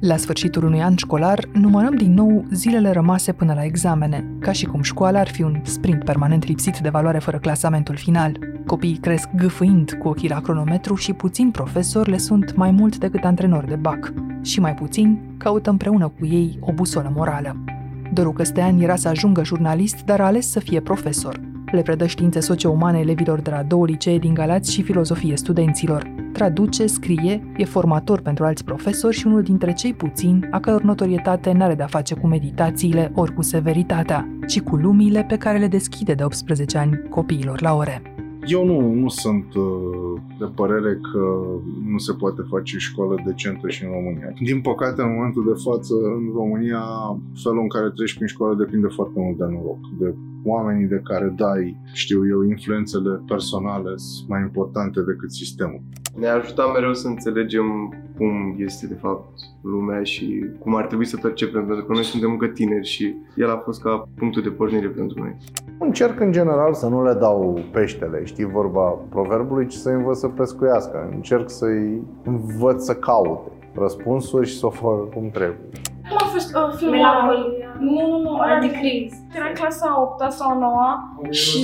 La sfârșitul unui an școlar, numărăm din nou zilele rămase până la examene, ca și cum școala ar fi un sprint permanent lipsit de valoare fără clasamentul final. Copiii cresc gâfâind cu ochii la cronometru și puțini profesori le sunt mai mult decât antrenori de bac. Și mai puțini caută împreună cu ei o busolă morală. Doru Căstean era să ajungă jurnalist, dar a ales să fie profesor. Le predă științe socio-umane elevilor de la două licee din Galați și filozofie studenților. Traduce, scrie, e formator pentru alți profesori și unul dintre cei puțini a căror notorietate n-are de-a face cu meditațiile ori cu severitatea, ci cu lumile pe care le deschide de 18 ani copiilor la ore. Eu nu, nu sunt uh, de părere că nu se poate face școală decentă și în România. Din păcate, în momentul de față, în România, felul în care treci prin școală depinde foarte mult de noroc, de oamenii de care dai, știu eu, influențele personale sunt mai importante decât sistemul. Ne-a ajutat mereu să înțelegem cum este de fapt lumea și cum ar trebui să percepem, pentru că noi suntem încă tineri și el a fost ca punctul de pornire pentru noi. Încerc în general să nu le dau peștele, știi vorba proverbului, ci să-i învăț să pescuiască. Încerc să-i învăț să caute răspunsuri și să o facă cum trebuie. Cum a fost uh, filmul Melancolia. Nu, nu, nu. Anticris. Era în clasa 8 sau 9 și...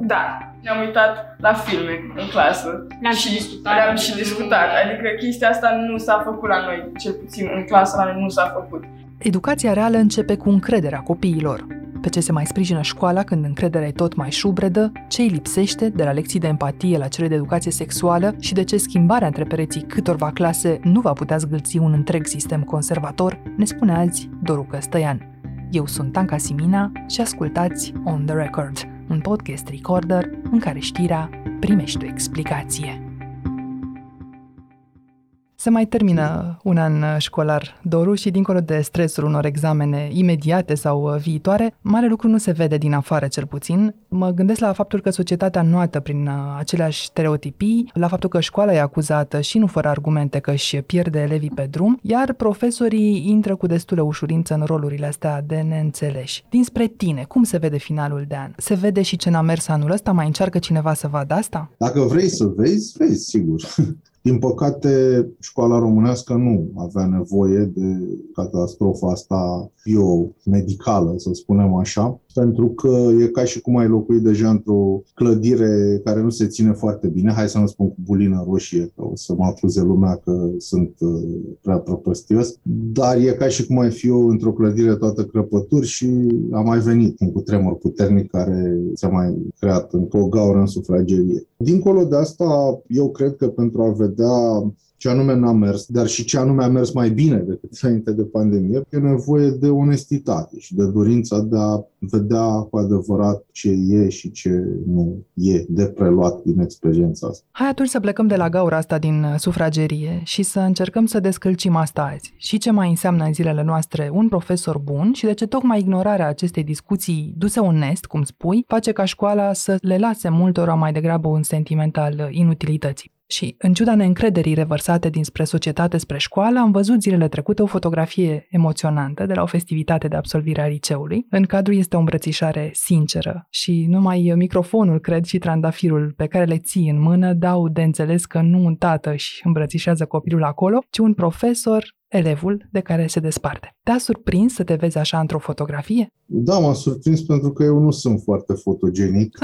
Da, ne-am uitat la filme în clasă. Le-am și discutat. Le-am și discutat. Adică chestia asta nu s-a făcut la noi, cel puțin în clasa la noi nu s-a făcut. Educația reală începe cu încrederea copiilor. Pe ce se mai sprijină școala când încrederea e tot mai șubredă, ce îi lipsește de la lecții de empatie la cele de educație sexuală și de ce schimbarea între pereții câtorva clase nu va putea zgâlți un întreg sistem conservator, ne spune azi Doru Căstăian. Eu sunt Anca Simina și ascultați On The Record, un podcast recorder în care știrea primește o explicație. Se mai termină un an școlar, Doru, și dincolo de stresul unor examene imediate sau uh, viitoare, mare lucru nu se vede din afară cel puțin. Mă gândesc la faptul că societatea nuată prin uh, aceleași stereotipii, la faptul că școala e acuzată și nu fără argumente că își pierde elevii pe drum, iar profesorii intră cu destulă ușurință în rolurile astea de neînțeleși. Dinspre tine, cum se vede finalul de an? Se vede și ce n-a mers anul ăsta? Mai încearcă cineva să vadă asta? Dacă vrei să vezi, vezi, sigur. Din păcate, școala românească nu avea nevoie de catastrofa asta biomedicală, să spunem așa, pentru că e ca și cum ai locuit deja într-o clădire care nu se ține foarte bine. Hai să nu spun cu bulină roșie, că o să mă acuze lumea că sunt uh, prea prăpăstios, dar e ca și cum ai fi eu într-o clădire toată crăpături și a mai venit un cutremur puternic care s-a mai creat în o gaură în sufragerie. Dincolo de asta, eu cred că pentru a vedea ce anume n-a mers, dar și ce anume a mers mai bine decât înainte de pandemie, e nevoie de onestitate și de dorința de a vedea cu adevărat ce e și ce nu e de preluat din experiența asta. Hai atunci să plecăm de la gaura asta din uh, sufragerie și să încercăm să descălcim asta azi. Și ce mai înseamnă în zilele noastre un profesor bun și de ce tocmai ignorarea acestei discuții duse onest, cum spui, face ca școala să le lase multora mai degrabă un sentiment al uh, inutilității. Și, în ciuda neîncrederii revărsate dinspre societate spre școală, am văzut zilele trecute o fotografie emoționantă de la o festivitate de absolvire a liceului. În cadru este o îmbrățișare sinceră și numai microfonul, cred, și trandafirul pe care le ții în mână dau de înțeles că nu un tată își îmbrățișează copilul acolo, ci un profesor elevul de care se desparte. Te-a surprins să te vezi așa într-o fotografie? Da, m-a surprins pentru că eu nu sunt foarte fotogenic.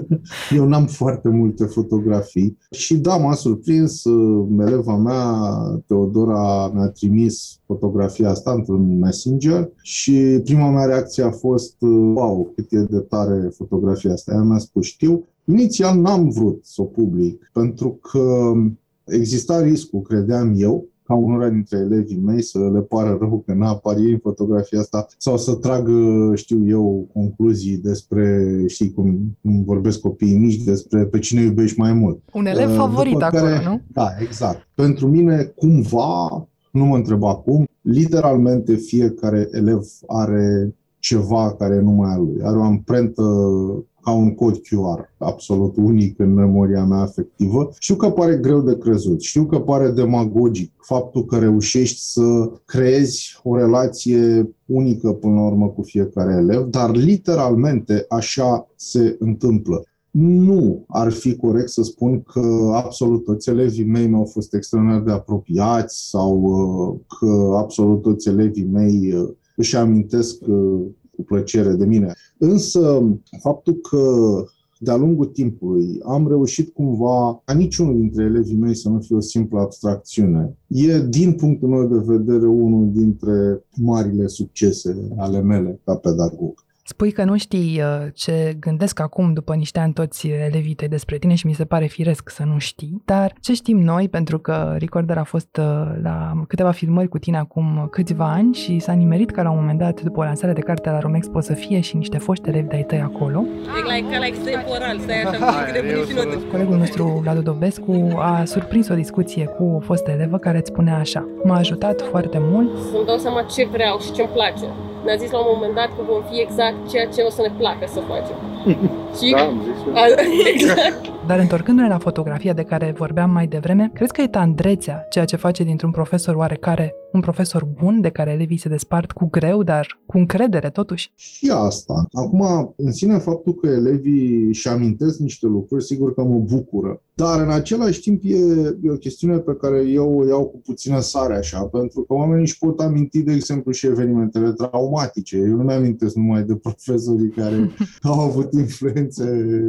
eu n-am foarte multe fotografii. Și da, m-a surprins. Uh, eleva mea, Teodora, mi-a trimis fotografia asta într-un messenger și prima mea reacție a fost uh, wow, cât e de tare fotografia asta. Ea mi-a spus, știu. Inițial n-am vrut să o public pentru că exista riscul, credeam eu, ca unora dintre elevii mei să le pară rău că n-apar ei în fotografia asta sau să tragă, știu eu, concluzii despre, știi cum, cum vorbesc copiii mici, despre pe cine iubești mai mult. Un elev uh, favorit acolo, care, nu? Da, exact. Pentru mine, cumva, nu mă întreb acum, literalmente fiecare elev are ceva care e numai a lui. Are o amprentă ca un cod QR absolut unic în memoria mea afectivă. Știu că pare greu de crezut, știu că pare demagogic faptul că reușești să creezi o relație unică până la urmă cu fiecare elev, dar literalmente așa se întâmplă. Nu ar fi corect să spun că absolut toți elevii mei mi-au fost extraordinar de apropiați sau uh, că absolut toți elevii mei uh, își amintesc uh, cu plăcere de mine. Însă, faptul că de-a lungul timpului am reușit cumva ca niciunul dintre elevii mei să nu fie o simplă abstracțiune. E, din punctul meu de vedere, unul dintre marile succese ale mele ca pedagog. Spui că nu știi uh, ce gândesc acum după niște ani toți elevii tăi despre tine și mi se pare firesc să nu știi, dar ce știm noi, pentru că Recorder a fost uh, la câteva filmări cu tine acum câțiva ani și s-a nimerit că la un moment dat, după o lansare de carte la Romex, poți să fie și niște foști elevi de-ai tăi acolo. Colegul nostru, Vladu Dovescu, a surprins o discuție cu o fostă elevă care îți spunea așa M-a ajutat foarte mult. Să-mi dau seama ce vreau și ce-mi place. Ne-a zis la un moment dat că vom fi exact ceea ce o să ne placă să facem. Și... Da, am zis exact. Dar întorcându-ne la fotografia de care vorbeam mai devreme, crezi că e tandrețea ceea ce face dintr-un profesor oarecare un profesor bun de care elevii se despart cu greu, dar cu încredere totuși? Și asta. Acum, în sine, faptul că elevii își amintesc niște lucruri, sigur că mă bucură. Dar, în același timp, e, e o chestiune pe care eu o iau cu puțină sare așa, pentru că oamenii își pot aminti, de exemplu, și evenimentele traumatice. Eu nu mi-amintesc numai de profesorii care au avut influențe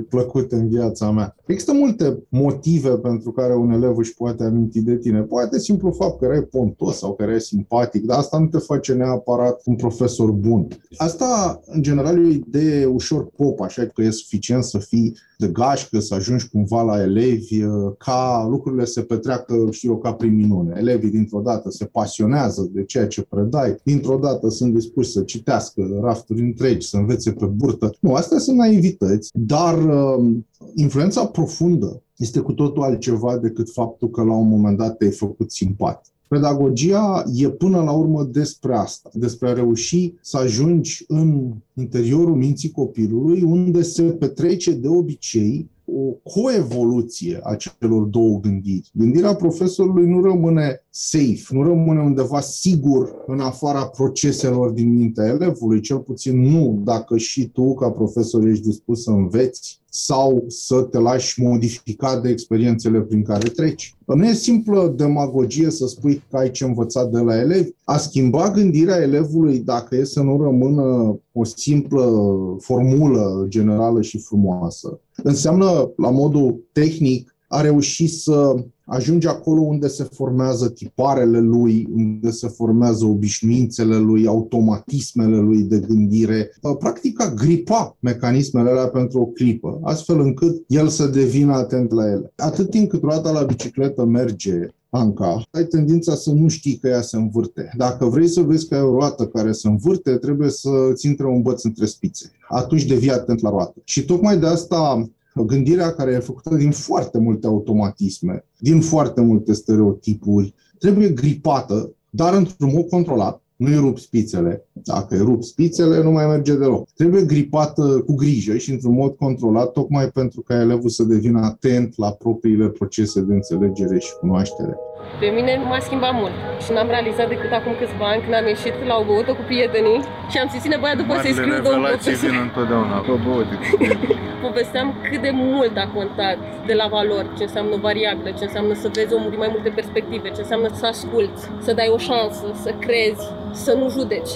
plăcute în viața mea. Există multe motive pentru care un elev își poate aminti de tine. Poate simplu fapt că erai pontos sau că erai simpatic, dar asta nu te face neapărat un profesor bun. Asta, în general, e o idee ușor pop, așa că e suficient să fii de gașcă, să ajungi cumva la elevi, ca lucrurile se petreacă, știu eu, ca prin minune. Elevii dintr-o dată se pasionează de ceea ce predai, dintr-o dată sunt dispuși să citească rafturi întregi, să învețe pe burtă. Nu, astea sunt naivități, dar uh, influența profundă este cu totul altceva decât faptul că la un moment dat te-ai făcut simpatic. Pedagogia e până la urmă despre asta, despre a reuși să ajungi în interiorul minții copilului, unde se petrece de obicei o coevoluție a celor două gândiri. Gândirea profesorului nu rămâne safe, nu rămâne undeva sigur în afara proceselor din mintea elevului, cel puțin nu dacă și tu, ca profesor, ești dispus să înveți sau să te lași modificat de experiențele prin care treci. Nu e simplă demagogie să spui că ai ce învăța de la elevi. A schimba gândirea elevului dacă e să nu rămână o simplă formulă generală și frumoasă. Înseamnă, la modul tehnic, a reușit să ajunge acolo unde se formează tiparele lui, unde se formează obișnuințele lui, automatismele lui de gândire. Practic a gripa mecanismele alea pentru o clipă, astfel încât el să devină atent la ele. Atât timp cât roata la bicicletă merge Anca, ai tendința să nu știi că ea se învârte. Dacă vrei să vezi că ai o roată care se învârte, trebuie să ți intre un băț între spițe. Atunci devii atent la roată. Și tocmai de asta gândirea care e făcută din foarte multe automatisme, din foarte multe stereotipuri, trebuie gripată, dar într-un mod controlat. Nu-i rup spițele. Dacă îi rup spițele, nu mai merge deloc. Trebuie gripată cu grijă și într-un mod controlat, tocmai pentru ca elevul să devină atent la propriile procese de înțelegere și cunoaștere. Pe mine m-a schimbat mult și n-am realizat decât acum câțiva ani când am ieșit la o băută cu prietenii și am zis, băia după să-i scriu domnul profesor. vin întotdeauna pe băută. Povesteam cât de mult a contat de la valori, ce înseamnă variabilă, ce înseamnă să vezi omul din mai multe perspective, ce înseamnă să asculți, să dai o șansă, să crezi, să nu judeci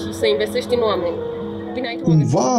și să investești în oameni. Bine, Cumva,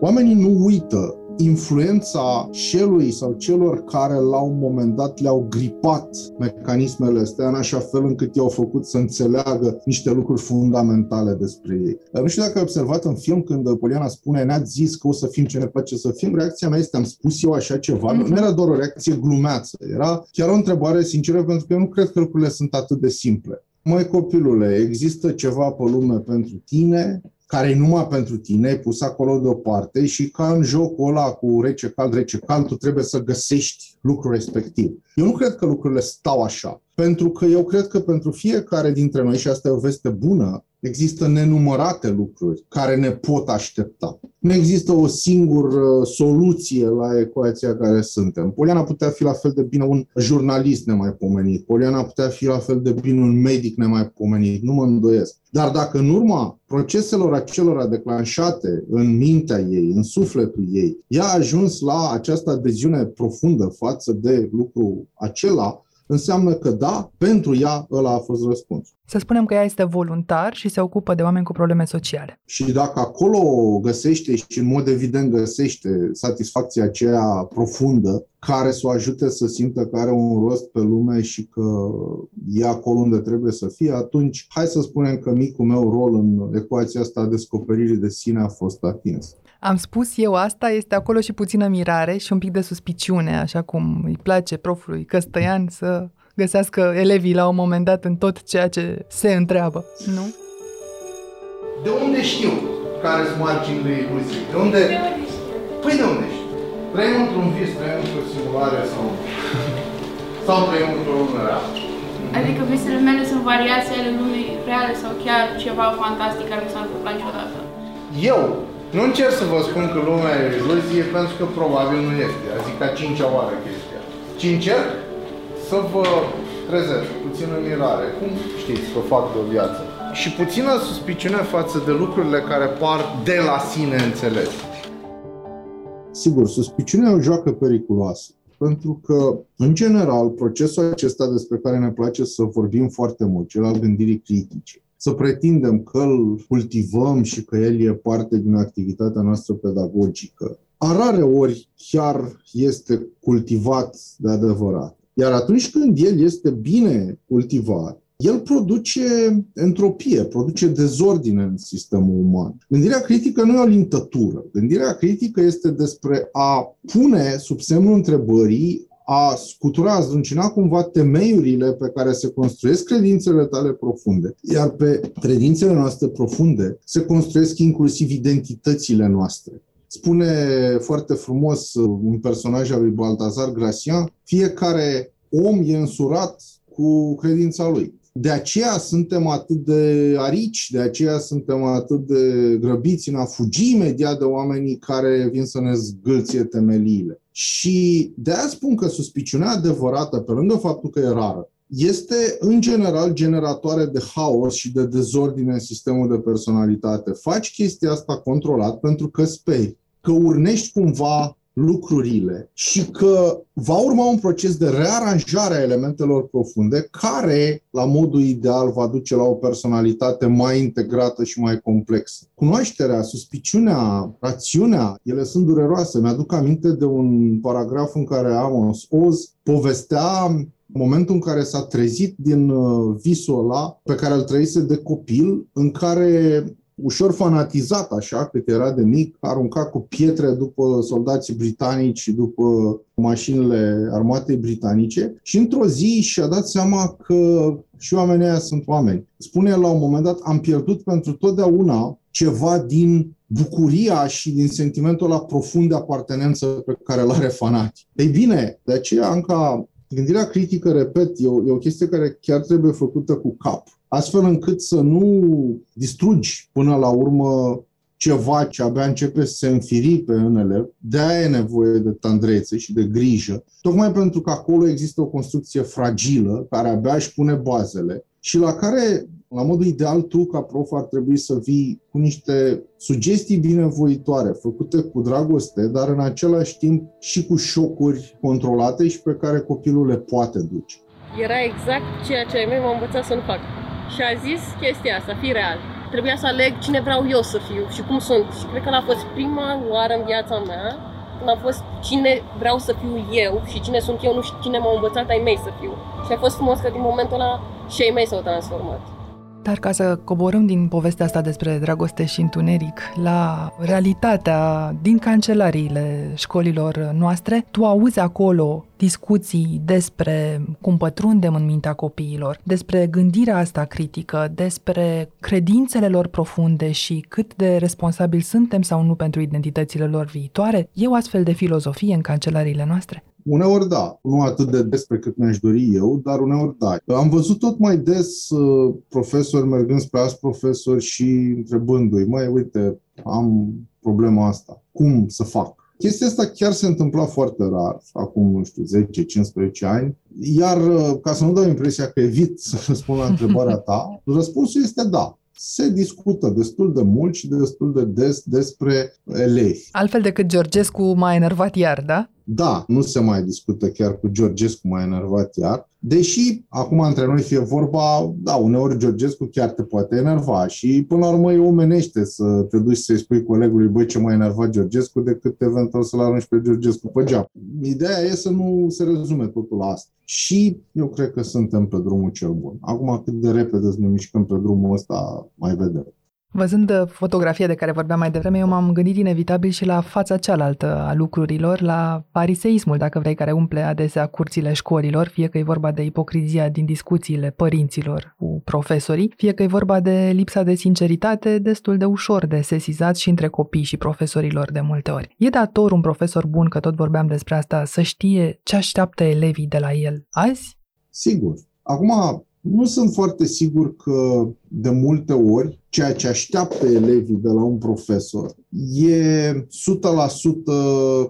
oamenii nu uită influența celui sau celor care la un moment dat le-au gripat mecanismele astea în așa fel încât i-au făcut să înțeleagă niște lucruri fundamentale despre ei. Nu știu dacă ai observat în film când Poliana spune ne-ați zis că o să fim ce ne place să fim, reacția mea este am spus eu așa ceva. Mm-hmm. Nu era doar o reacție glumeață, era chiar o întrebare sinceră pentru că eu nu cred că lucrurile sunt atât de simple. Măi copilule, există ceva pe lume pentru tine, care e numai pentru tine, e pus acolo deoparte și ca în jocul ăla cu rece cald, rece cald, tu trebuie să găsești lucrul respectiv. Eu nu cred că lucrurile stau așa, pentru că eu cred că pentru fiecare dintre noi, și asta e o veste bună, Există nenumărate lucruri care ne pot aștepta. Nu există o singură soluție la ecuația care suntem. Poliana putea fi la fel de bine un jurnalist nemaipomenit. Poliana putea fi la fel de bine un medic nemaipomenit. Nu mă îndoiesc. Dar dacă în urma proceselor acelora declanșate în mintea ei, în sufletul ei, ea a ajuns la această adeziune profundă față de lucru acela, înseamnă că da, pentru ea ăla a fost răspuns. Să spunem că ea este voluntar și se ocupă de oameni cu probleme sociale. Și dacă acolo găsește și în mod evident găsește satisfacția aceea profundă care să o ajute să simtă că are un rost pe lume și că e acolo unde trebuie să fie, atunci hai să spunem că micul meu rol în ecuația asta a descoperirii de sine a fost atins. Am spus eu asta, este acolo și puțină mirare și un pic de suspiciune, așa cum îi place profului Căstăian să găsească elevii la un moment dat în tot ceea ce se întreabă, nu? De unde știu care sunt marginile iluziei? De unde? Păi de unde știu? Trăim într-un vis, trăim într-o simulare sau... sau trăim într-o lume reală? Adică visele mele sunt variații ale lumii reale sau chiar ceva fantastic care nu s-a întâmplat niciodată. Eu nu încerc să vă spun că lumea e iluzie pentru că probabil nu este. Adică a cincea oară chestia. Ci încerc să vă trezesc puțină mirare, cum știți că fac de o viață. Și puțină suspiciune față de lucrurile care par de la sine înțeles. Sigur, suspiciunea o joacă periculoasă pentru că, în general, procesul acesta despre care ne place să vorbim foarte mult, cel al gândirii critice, să pretindem că îl cultivăm și că el e parte din activitatea noastră pedagogică, a rare ori chiar este cultivat de adevărat. Iar atunci când el este bine cultivat, el produce entropie, produce dezordine în sistemul uman. Gândirea critică nu e o lintătură. Gândirea critică este despre a pune sub semnul întrebării a scutura, a zdruncina cumva temeiurile pe care se construiesc credințele tale profunde. Iar pe credințele noastre profunde se construiesc inclusiv identitățile noastre. Spune foarte frumos un personaj al lui Baltazar Gracian, fiecare om e însurat cu credința lui. De aceea suntem atât de arici, de aceea suntem atât de grăbiți în a fugi imediat de oamenii care vin să ne zgâlție temeliile. Și de aia spun că suspiciunea adevărată, pe lângă faptul că e rară, este în general generatoare de haos și de dezordine în sistemul de personalitate. Faci chestia asta controlat pentru că speri că urnești cumva lucrurile și că va urma un proces de rearanjare a elementelor profunde care, la modul ideal, va duce la o personalitate mai integrată și mai complexă. Cunoașterea, suspiciunea, rațiunea, ele sunt dureroase. Mi-aduc aminte de un paragraf în care Amos Oz povestea momentul în care s-a trezit din uh, visul ăla pe care îl trăise de copil, în care ușor fanatizat așa, cât era de mic, arunca cu pietre după soldații britanici și după mașinile armatei britanice și într-o zi și-a dat seama că și oamenii aia sunt oameni. Spune la un moment dat, am pierdut pentru totdeauna ceva din bucuria și din sentimentul ăla profund de apartenență pe care îl are fanatic. Ei bine, de aceea încă gândirea critică, repet, e o, e o chestie care chiar trebuie făcută cu cap astfel încât să nu distrugi până la urmă ceva ce abia începe să se înfiripe în elev, de aia e nevoie de tandrețe și de grijă, tocmai pentru că acolo există o construcție fragilă care abia își pune bazele și la care, la modul ideal, tu ca prof ar trebui să vii cu niște sugestii binevoitoare, făcute cu dragoste, dar în același timp și cu șocuri controlate și pe care copilul le poate duce. Era exact ceea ce ai mei m-au învățat să nu fac și a zis chestia asta, fi real. Trebuia să aleg cine vreau eu să fiu și cum sunt. Și cred că a fost prima oară în viața mea când a fost cine vreau să fiu eu și cine sunt eu, nu știu cine m-au învățat ai mei să fiu. Și a fost frumos că din momentul ăla și ai mei s-au transformat. Dar ca să coborâm din povestea asta despre dragoste și întuneric la realitatea din cancelariile școlilor noastre, tu auzi acolo discuții despre cum pătrundem în mintea copiilor, despre gândirea asta critică, despre credințele lor profunde și cât de responsabili suntem sau nu pentru identitățile lor viitoare. E o astfel de filozofie în cancelariile noastre? Uneori da, nu atât de des pe cât mi-aș dori eu, dar uneori da. Am văzut tot mai des uh, profesori mergând spre alți profesori și întrebându-i, mai uite, am problema asta, cum să fac? Chestia asta chiar se întâmpla foarte rar, acum, nu știu, 10-15 ani. Iar, uh, ca să nu dau impresia că evit să răspund la întrebarea ta, răspunsul este da se discută destul de mult și destul de des despre elevi. Altfel decât Georgescu m-a enervat iar, da? Da, nu se mai discută chiar cu Georgescu mai enervat iar, deși acum între noi fie vorba, da, uneori Georgescu chiar te poate enerva și până la urmă e omenește să te duci să-i spui colegului, băi, ce mai enervat Georgescu decât eventual să-l arunci pe Georgescu pe geam. Ideea e să nu se rezume totul la asta. Și eu cred că suntem pe drumul cel bun. Acum cât de repede să ne mișcăm pe drumul ăsta, mai vedem. Văzând uh, fotografia de care vorbeam mai devreme, eu m-am gândit inevitabil și la fața cealaltă a lucrurilor, la pariseismul, dacă vrei, care umple adesea curțile școlilor, fie că e vorba de ipocrizia din discuțiile părinților cu profesorii, fie că e vorba de lipsa de sinceritate destul de ușor de sesizat și între copii și profesorilor de multe ori. E dator un profesor bun, că tot vorbeam despre asta, să știe ce așteaptă elevii de la el azi? Sigur. Acum, nu sunt foarte sigur că de multe ori ceea ce așteaptă elevii de la un profesor e 100%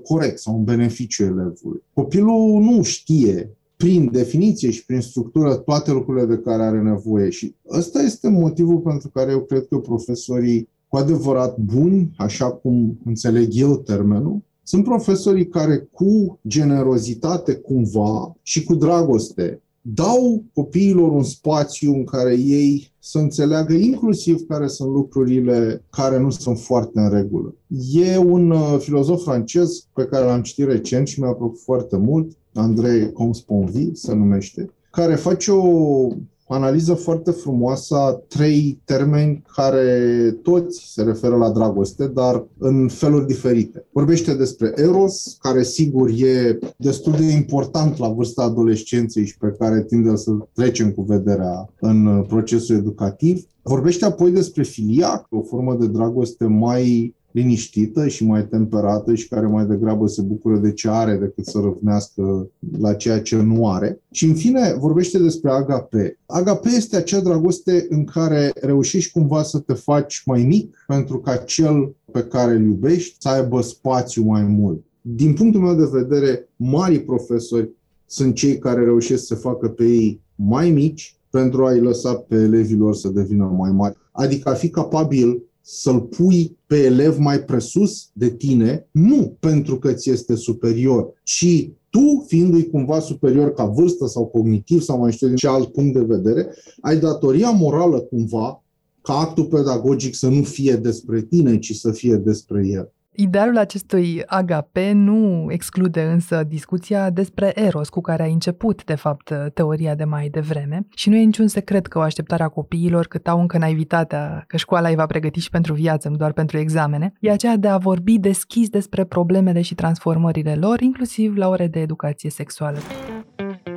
corect sau un beneficiu elevului. Copilul nu știe prin definiție și prin structură toate lucrurile de care are nevoie și ăsta este motivul pentru care eu cred că profesorii cu adevărat buni, așa cum înțeleg eu termenul, sunt profesorii care cu generozitate cumva și cu dragoste dau copiilor un spațiu în care ei să înțeleagă inclusiv care sunt lucrurile care nu sunt foarte în regulă. E un uh, filozof francez pe care l-am citit recent și mi-a plăcut foarte mult, André Comte-Sponville se numește, care face o analiză foarte frumoasă a trei termeni care toți se referă la dragoste, dar în feluri diferite. Vorbește despre Eros, care sigur e destul de important la vârsta adolescenței și pe care tinde să trecem cu vederea în procesul educativ. Vorbește apoi despre filia, o formă de dragoste mai liniștită și mai temperată și care mai degrabă se bucură de ce are decât să răvnească la ceea ce nu are. Și în fine vorbește despre agape. Agape este acea dragoste în care reușești cumva să te faci mai mic pentru ca cel pe care îl iubești să aibă spațiu mai mult. Din punctul meu de vedere, mari profesori sunt cei care reușesc să facă pe ei mai mici pentru a-i lăsa pe elevilor să devină mai mari. Adică a fi capabil să-l pui pe elev mai presus de tine, nu pentru că ți este superior, ci tu, fiindu-i cumva superior ca vârstă sau cognitiv sau mai știu din ce alt punct de vedere, ai datoria morală cumva ca actul pedagogic să nu fie despre tine, ci să fie despre el. Idealul acestui agape nu exclude însă discuția despre Eros cu care a început, de fapt, teoria de mai devreme. Și nu e niciun secret că o așteptare a copiilor cât au încă naivitatea că școala îi va pregăti și pentru viață, nu doar pentru examene, e aceea de a vorbi deschis despre problemele și transformările lor, inclusiv la ore de educație sexuală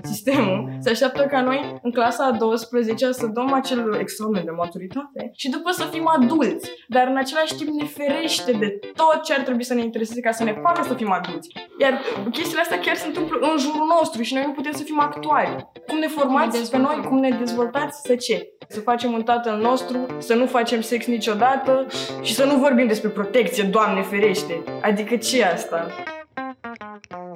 sistemul se așteaptă ca noi în clasa a 12 să dăm acel examen de maturitate și după să fim adulți. Dar în același timp ne ferește de tot ce ar trebui să ne intereseze ca să ne facă să fim adulți. Iar chestiile astea chiar se întâmplă în jurul nostru și noi nu putem să fim actuali. Cum ne formați pe noi, cum ne dezvoltați, să ce? Să facem un tatăl nostru, să nu facem sex niciodată și să nu vorbim despre protecție, Doamne ferește. Adică ce asta?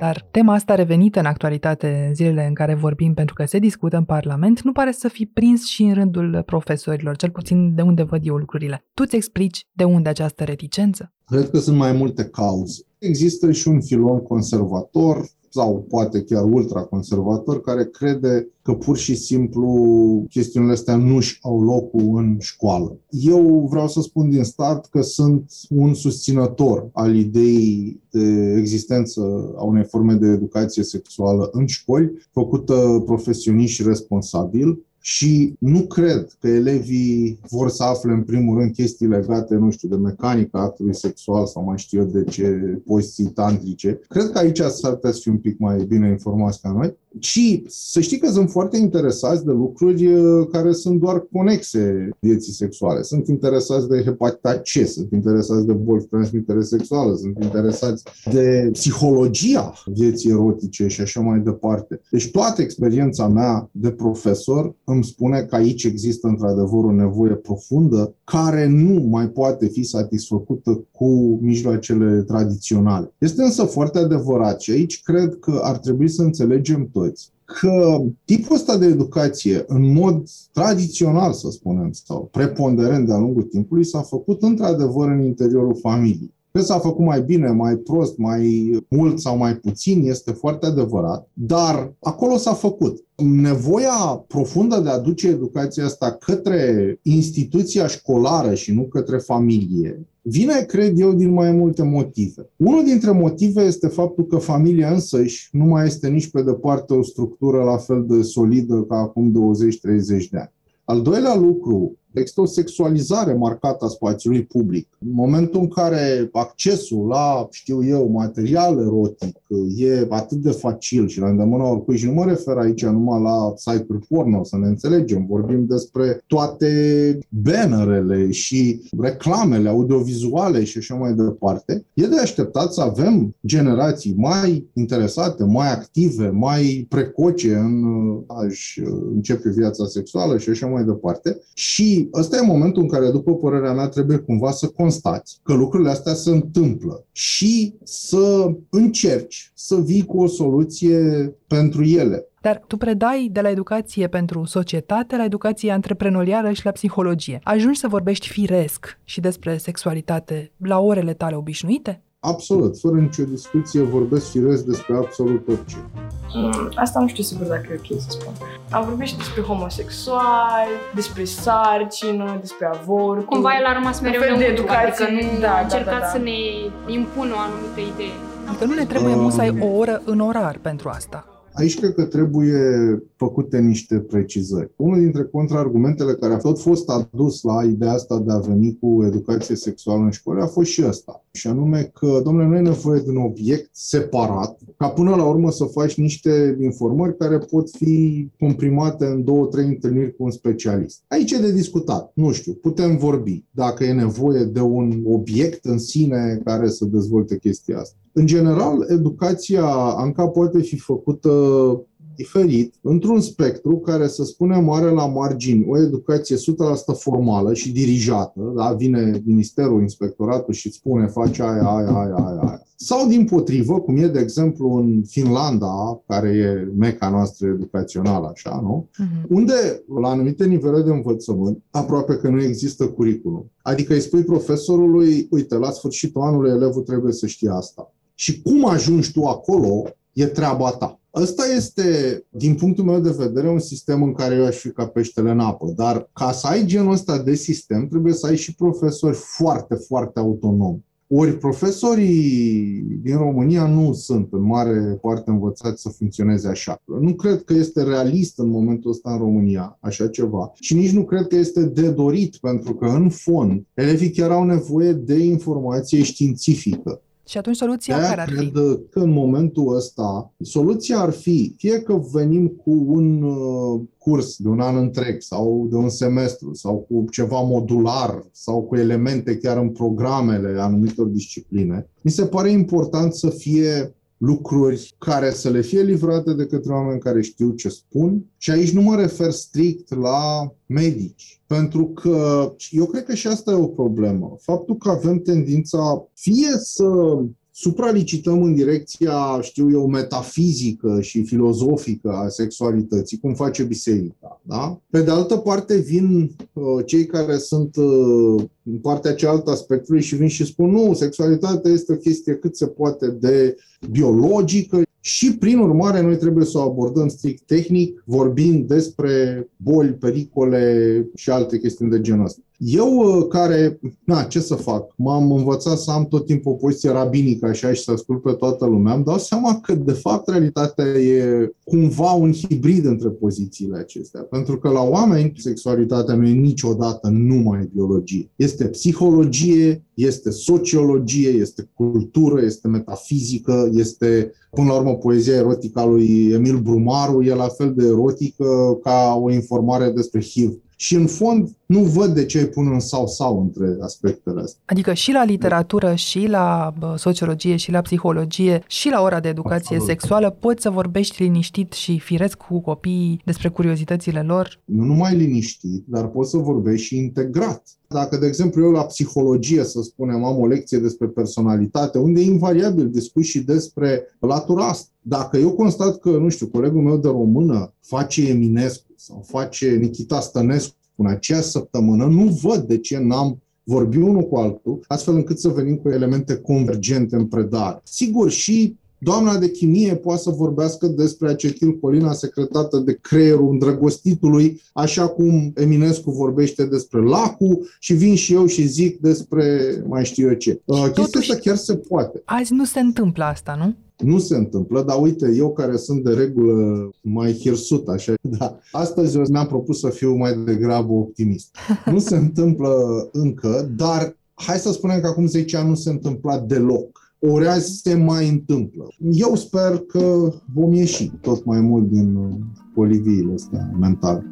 Dar tema asta revenită în actualitate în zilele în care vorbim pentru că se discută în Parlament nu pare să fi prins și în rândul profesorilor, cel puțin de unde văd eu lucrurile. Tu îți explici de unde această reticență? Cred că sunt mai multe cauze. Există și un filon conservator sau poate chiar ultraconservator, care crede că pur și simplu chestiunile astea nu-și au locul în școală. Eu vreau să spun din start că sunt un susținător al ideii de existență a unei forme de educație sexuală în școli, făcută profesioniști și responsabil, Și nu cred că elevii vor să afle în primul rând chestii legate, nu știu, de mecanica actului sexual sau mai știu eu de ce poziții tantrice. Cred că aici s-ar putea să fie un pic mai bine informați ca noi. Și să știi că sunt foarte interesați de lucruri uh, care sunt doar conexe vieții sexuale. Sunt interesați de hepatita C, sunt interesați de boli transmitere sexuală, sunt interesați de psihologia vieții erotice și așa mai departe. Deci toată experiența mea de profesor îmi spune că aici există într-adevăr o nevoie profundă care nu mai poate fi satisfăcută cu mijloacele tradiționale. Este însă foarte adevărat și aici cred că ar trebui să înțelegem toți că tipul ăsta de educație, în mod tradițional, să spunem, sau preponderent de-a lungul timpului, s-a făcut într-adevăr în interiorul familiei. Că s-a făcut mai bine, mai prost, mai mult sau mai puțin, este foarte adevărat, dar acolo s-a făcut. Nevoia profundă de a duce educația asta către instituția școlară și nu către familie vine, cred eu, din mai multe motive. Unul dintre motive este faptul că familia însăși nu mai este nici pe departe o structură la fel de solidă ca acum 20-30 de ani. Al doilea lucru Există o sexualizare marcată a spațiului public. În momentul în care accesul la, știu eu, material erotic e atât de facil și la îndemâna oricui, și nu mă refer aici numai la site-uri porno, să ne înțelegem, vorbim despre toate bannerele și reclamele audiovizuale și așa mai departe, e de așteptat să avem generații mai interesate, mai active, mai precoce în a-și începe viața sexuală și așa mai departe. Și ăsta e momentul în care, după părerea mea, trebuie cumva să constați că lucrurile astea se întâmplă și să încerci să vii cu o soluție pentru ele. Dar tu predai de la educație pentru societate la educație antreprenorială și la psihologie. Ajungi să vorbești firesc și despre sexualitate la orele tale obișnuite? Absolut, fără nicio discuție, vorbesc firesc despre absolut orice. Mm, asta nu știu sigur dacă e ok să spun. Am vorbit și despre homosexual, despre sarcină, despre avort. Cumva el a rămas mereu de educație, adică nu da, a încercat da, da, da. să ne impună o anumită idee. Adică nu ne trebuie Um. musai o oră în orar pentru asta. Aici cred că trebuie făcute niște precizări. Unul dintre contraargumentele care a tot fost adus la ideea asta de a veni cu educație sexuală în școli a fost și ăsta. Și anume că, domnule, nu e nevoie de un obiect separat, ca până la urmă să faci niște informări care pot fi comprimate în două, trei întâlniri cu un specialist. Aici e de discutat. Nu știu, putem vorbi dacă e nevoie de un obiect în sine care să dezvolte chestia asta. În general, educația ANCA poate fi făcută diferit, într-un spectru care, să spunem, are la margini o educație 100% formală și dirijată, da? vine ministerul, inspectoratul și îți spune face aia, aia, aia, aia, aia. Sau, din potrivă, cum e, de exemplu, în Finlanda, care e meca noastră educațională, așa, nu? Mhm. unde, la anumite nivele de învățământ, aproape că nu există curriculum. Adică îi spui profesorului, uite, la sfârșitul anului elevul trebuie să știe asta. Și cum ajungi tu acolo, e treaba ta. Ăsta este, din punctul meu de vedere, un sistem în care eu aș fi ca peștele în apă. Dar ca să ai genul ăsta de sistem, trebuie să ai și profesori foarte, foarte autonomi. Ori profesorii din România nu sunt în mare parte învățați să funcționeze așa. Nu cred că este realist în momentul ăsta în România așa ceva și nici nu cred că este de dorit, pentru că în fond elevii chiar au nevoie de informație științifică. Și atunci soluția De-aia care ar fi? cred că în momentul ăsta soluția ar fi fie că venim cu un uh, curs de un an întreg sau de un semestru sau cu ceva modular sau cu elemente chiar în programele anumitor discipline. Mi se pare important să fie lucruri care să le fie livrate de către oameni care știu ce spun. Și aici nu mă refer strict la medici, pentru că eu cred că și asta e o problemă. Faptul că avem tendința fie să supralicităm în direcția, știu eu, metafizică și filozofică a sexualității, cum face biserica. Da? Pe de altă parte vin uh, cei care sunt uh, în partea cealaltă a spectrului și vin și spun nu, sexualitatea este o chestie cât se poate de biologică și, prin urmare, noi trebuie să o abordăm strict tehnic, vorbind despre boli, pericole și alte chestiuni de genul ăsta. Eu uh, care, na, ce să fac, m-am învățat să am tot timpul o poziție rabinică așa și să ascult pe toată lumea, îmi dau seama că de fapt realitatea e cumva un hibrid între pozițiile acestea. Pentru că la oameni sexualitatea nu e niciodată numai biologie. Este psihologie, este sociologie, este cultură, este metafizică, este Până la urmă, poezia erotică a lui Emil Brumaru e la fel de erotică ca o informare despre HIV. Și în fond nu văd de ce ai pune un sau-sau între aspectele astea. Adică și la literatură, și la sociologie, și la psihologie, și la ora de educație Absolut. sexuală poți să vorbești liniștit și firesc cu copiii despre curiozitățile lor? Nu numai liniștit, dar poți să vorbești și integrat. Dacă, de exemplu, eu la psihologie, să spunem, am o lecție despre personalitate, unde invariabil discut și despre latura asta. Dacă eu constat că, nu știu, colegul meu de română face Eminescu sau face Nikita Stănescu în aceeași săptămână, nu văd de ce n-am vorbi unul cu altul, astfel încât să venim cu elemente convergente în predare. Sigur, și doamna de chimie poate să vorbească despre acetilcolina secretată de creierul îndrăgostitului, așa cum Eminescu vorbește despre lacul și vin și eu și zic despre mai știu eu ce. Uh, chestia asta chiar se poate. Azi nu se întâmplă asta, nu? Nu se întâmplă, dar uite, eu care sunt de regulă mai hirsut, așa, da, astăzi eu mi-am propus să fiu mai degrabă optimist. Nu se întâmplă încă, dar hai să spunem că acum 10 ani nu se întâmpla deloc. Ori azi se mai întâmplă. Eu sper că vom ieși tot mai mult din poliviile astea mentale.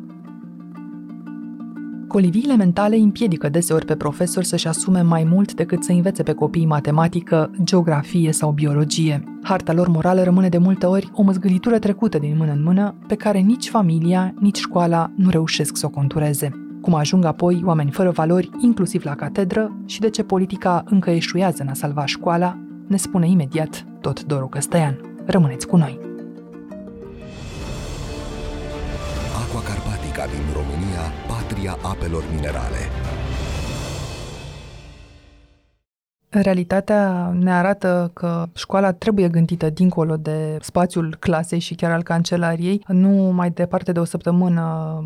Coliviile mentale împiedică deseori pe profesori să-și asume mai mult decât să învețe pe copii matematică, geografie sau biologie. Harta lor morală rămâne de multe ori o măzgălitură trecută din mână în mână, pe care nici familia, nici școala nu reușesc să o contureze. Cum ajung apoi oameni fără valori, inclusiv la catedră, și de ce politica încă eșuează în a salva școala, ne spune imediat tot Doru Căstăian. Rămâneți cu noi! Din România, patria apelor minerale. Realitatea ne arată că școala trebuie gândită dincolo de spațiul clasei și chiar al cancelariei. Nu mai departe de o săptămână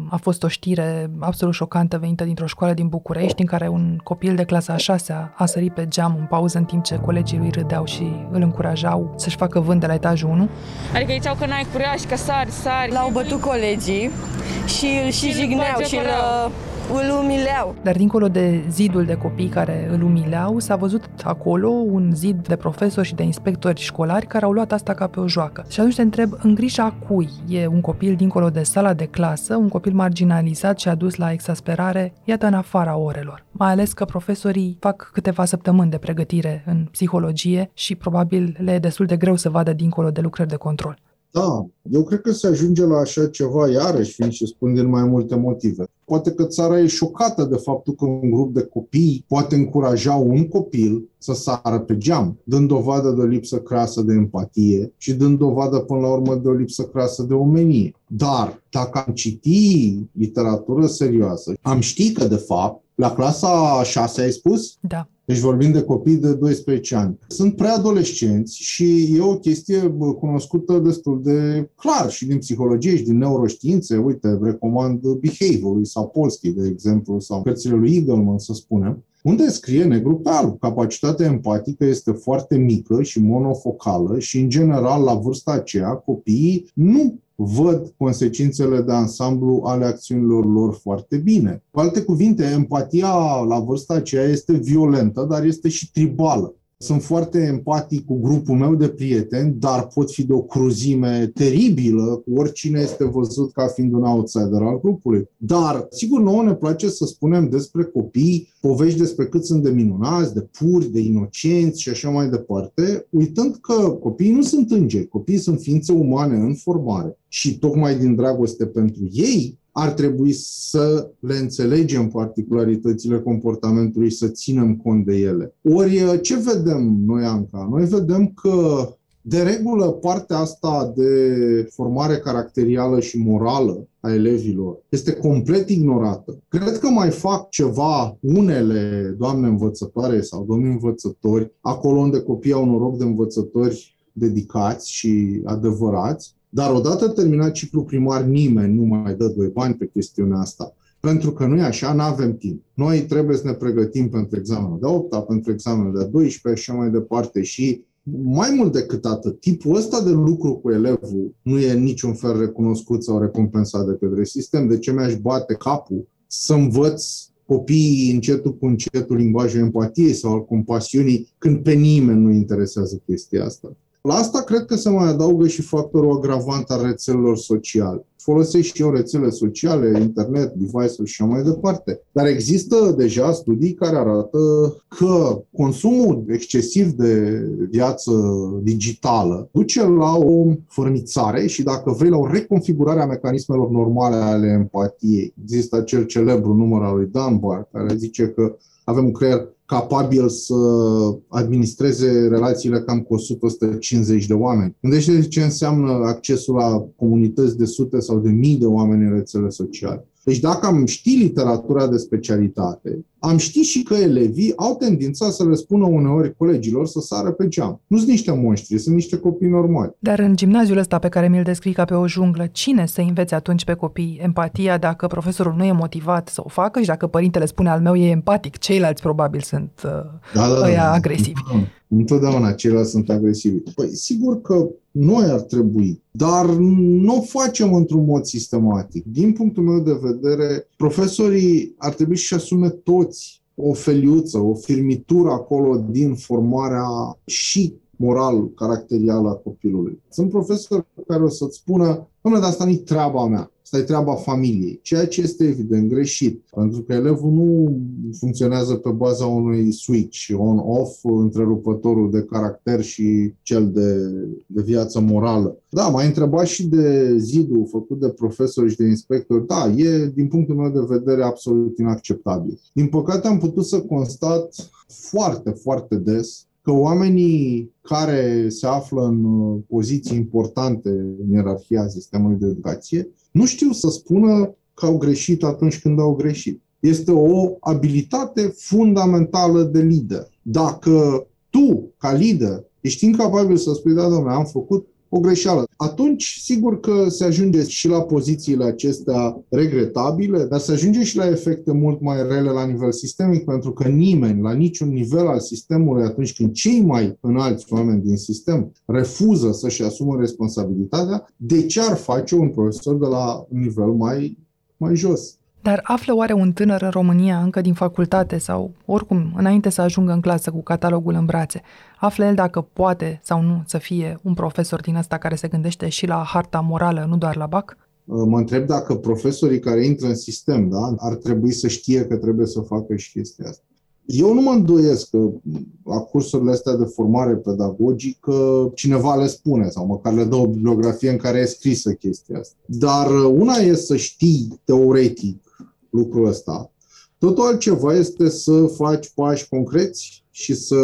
a fost o știre absolut șocantă venită dintr-o școală din București, în care un copil de clasa a șasea a sărit pe geam în pauză în timp ce colegii lui râdeau și îl încurajau să-și facă vânt de la etajul 1. Adică ziceau că n-ai curaj, că sari, sari. L-au bătut colegii și îl și, și jigneau și îl îl umileau. Dar dincolo de zidul de copii care îl umileau, s-a văzut acolo un zid de profesori și de inspectori școlari care au luat asta ca pe o joacă. Și atunci te întreb, în grija cui e un copil dincolo de sala de clasă, un copil marginalizat și adus la exasperare, iată în afara orelor. Mai ales că profesorii fac câteva săptămâni de pregătire în psihologie și probabil le e destul de greu să vadă dincolo de lucrări de control. Da, eu cred că se ajunge la așa ceva, iarăși, fiind și spun din mai multe motive. Poate că țara e șocată de faptul că un grup de copii poate încuraja un copil să sară pe geam, dând dovadă de o lipsă crasă de empatie și dând dovadă până la urmă de o lipsă crasă de omenie. Dar dacă am citi literatură serioasă, am ști că de fapt la clasa 6 ai spus? Da. Deci vorbim de copii de 12 ani. Sunt preadolescenți și e o chestie cunoscută destul de clar și din psihologie și din neuroștiințe. Uite, recomand Behavior lui Sapolsky, de exemplu, sau cărțile lui Eagleman, să spunem, unde scrie negru pe alb. Capacitatea empatică este foarte mică și monofocală și, în general, la vârsta aceea, copiii nu văd consecințele de ansamblu ale acțiunilor lor foarte bine. Cu alte cuvinte, empatia la vârsta aceea este violentă, dar este și tribală. Sunt foarte empatic cu grupul meu de prieteni, dar pot fi de o cruzime teribilă cu oricine este văzut ca fiind un outsider al grupului. Dar, sigur, nouă ne place să spunem despre copii povești despre cât sunt de minunați, de puri, de inocenți și așa mai departe, uitând că copiii nu sunt îngeri, copiii sunt ființe umane în formare și tocmai din dragoste pentru ei ar trebui să le înțelegem particularitățile comportamentului și să ținem cont de ele. Ori ce vedem noi, Anca? Noi vedem că de regulă, partea asta de formare caracterială și morală a elevilor este complet ignorată. Cred că mai fac ceva unele doamne învățătoare sau domni învățători, acolo unde copiii au noroc de învățători dedicați și adevărați, dar odată terminat ciclul primar, nimeni nu mai dă doi bani pe chestiunea asta. Pentru că nu e așa, nu avem timp. Noi trebuie să ne pregătim pentru examenul de 8 pentru examenul de 12 și așa mai departe. Și mai mult decât atât, tipul ăsta de lucru cu elevul nu e niciun fel recunoscut sau recompensat de către sistem. De ce mi-aș bate capul să învăț copiii încetul cu încetul limbajul empatiei sau al compasiunii când pe nimeni nu interesează chestia asta. La asta cred că se mai adaugă și factorul agravant al rețelelor sociale. Folosesc și eu rețele sociale, internet, device-uri și așa mai departe. Dar există deja studii care arată că consumul excesiv de viață digitală duce la o fărnițare și, dacă vrei, la o reconfigurare a mecanismelor normale ale empatiei. Există acel celebru număr al lui Dunbar care zice că avem un creier capabil să administreze relațiile cam cu 100-150 de oameni. Gândește ce înseamnă accesul la comunități de sute sau de mii de oameni în rețele sociale. Deci dacă am ști literatura de specialitate, am ști și că elevii au tendința să le spună uneori colegilor să sară pe geam. Nu sunt niște monștri, sunt niște copii normali. Dar în gimnaziul ăsta pe care mi-l descrii ca pe o junglă, cine să învețe atunci pe copii empatia dacă profesorul nu e motivat să o facă și dacă părintele spune al meu e empatic, ceilalți probabil sunt uh, da, da, da, da. agresivi. Da, da. Întotdeauna ceilalți sunt agresivi. Păi sigur că noi ar trebui, dar nu o facem într-un mod sistematic. Din punctul meu de vedere, profesorii ar trebui să-și asume toți o feliuță, o firmitură acolo din formarea și moral, caracterial a copilului. Sunt profesori care o să-ți spună, domnule, dar asta nu-i treaba mea. Asta e treaba familiei, ceea ce este evident greșit, pentru că elevul nu funcționează pe baza unui switch on-off, întrerupătorul de caracter și cel de, de viață morală. Da, m-ai întrebat și de zidul făcut de profesori și de inspectori. Da, e, din punctul meu de vedere, absolut inacceptabil. Din păcate, am putut să constat foarte, foarte des că oamenii care se află în poziții importante în ierarhia sistemului de educație nu știu să spună că au greșit atunci când au greșit. Este o abilitate fundamentală de lider. Dacă tu, ca lider, ești incapabil să spui, da, domnule, am făcut o greșeală. Atunci, sigur că se ajunge și la pozițiile acestea regretabile, dar se ajunge și la efecte mult mai rele la nivel sistemic, pentru că nimeni, la niciun nivel al sistemului, atunci când cei mai înalți oameni din sistem refuză să-și asumă responsabilitatea, de ce ar face un profesor de la un nivel mai, mai jos? Dar află oare un tânăr în România, încă din facultate sau oricum, înainte să ajungă în clasă cu catalogul în brațe, află el dacă poate sau nu să fie un profesor din ăsta care se gândește și la harta morală, nu doar la BAC? Mă întreb dacă profesorii care intră în sistem da, ar trebui să știe că trebuie să facă și chestia asta. Eu nu mă îndoiesc că la cursurile astea de formare pedagogică cineva le spune sau măcar le dă o bibliografie în care e scrisă chestia asta. Dar una e să știi teoretic lucrul ăsta. Totul altceva este să faci pași concreți și să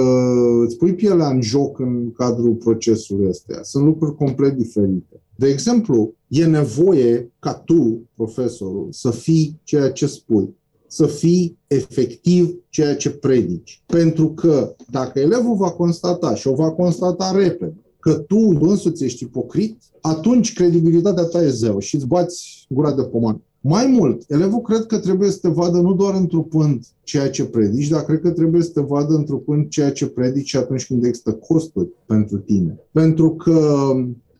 îți pui pielea în joc în cadrul procesului ăsta. Sunt lucruri complet diferite. De exemplu, e nevoie ca tu, profesorul, să fii ceea ce spui, să fii efectiv ceea ce predici. Pentru că dacă elevul va constata și o va constata repede că tu însuți ești ipocrit, atunci credibilitatea ta e zero și îți bați gura de pomană. Mai mult, elevul cred că trebuie să te vadă nu doar întrupând ceea ce predici, dar cred că trebuie să te vadă întrupând ceea ce predici atunci când există costuri pentru tine. Pentru că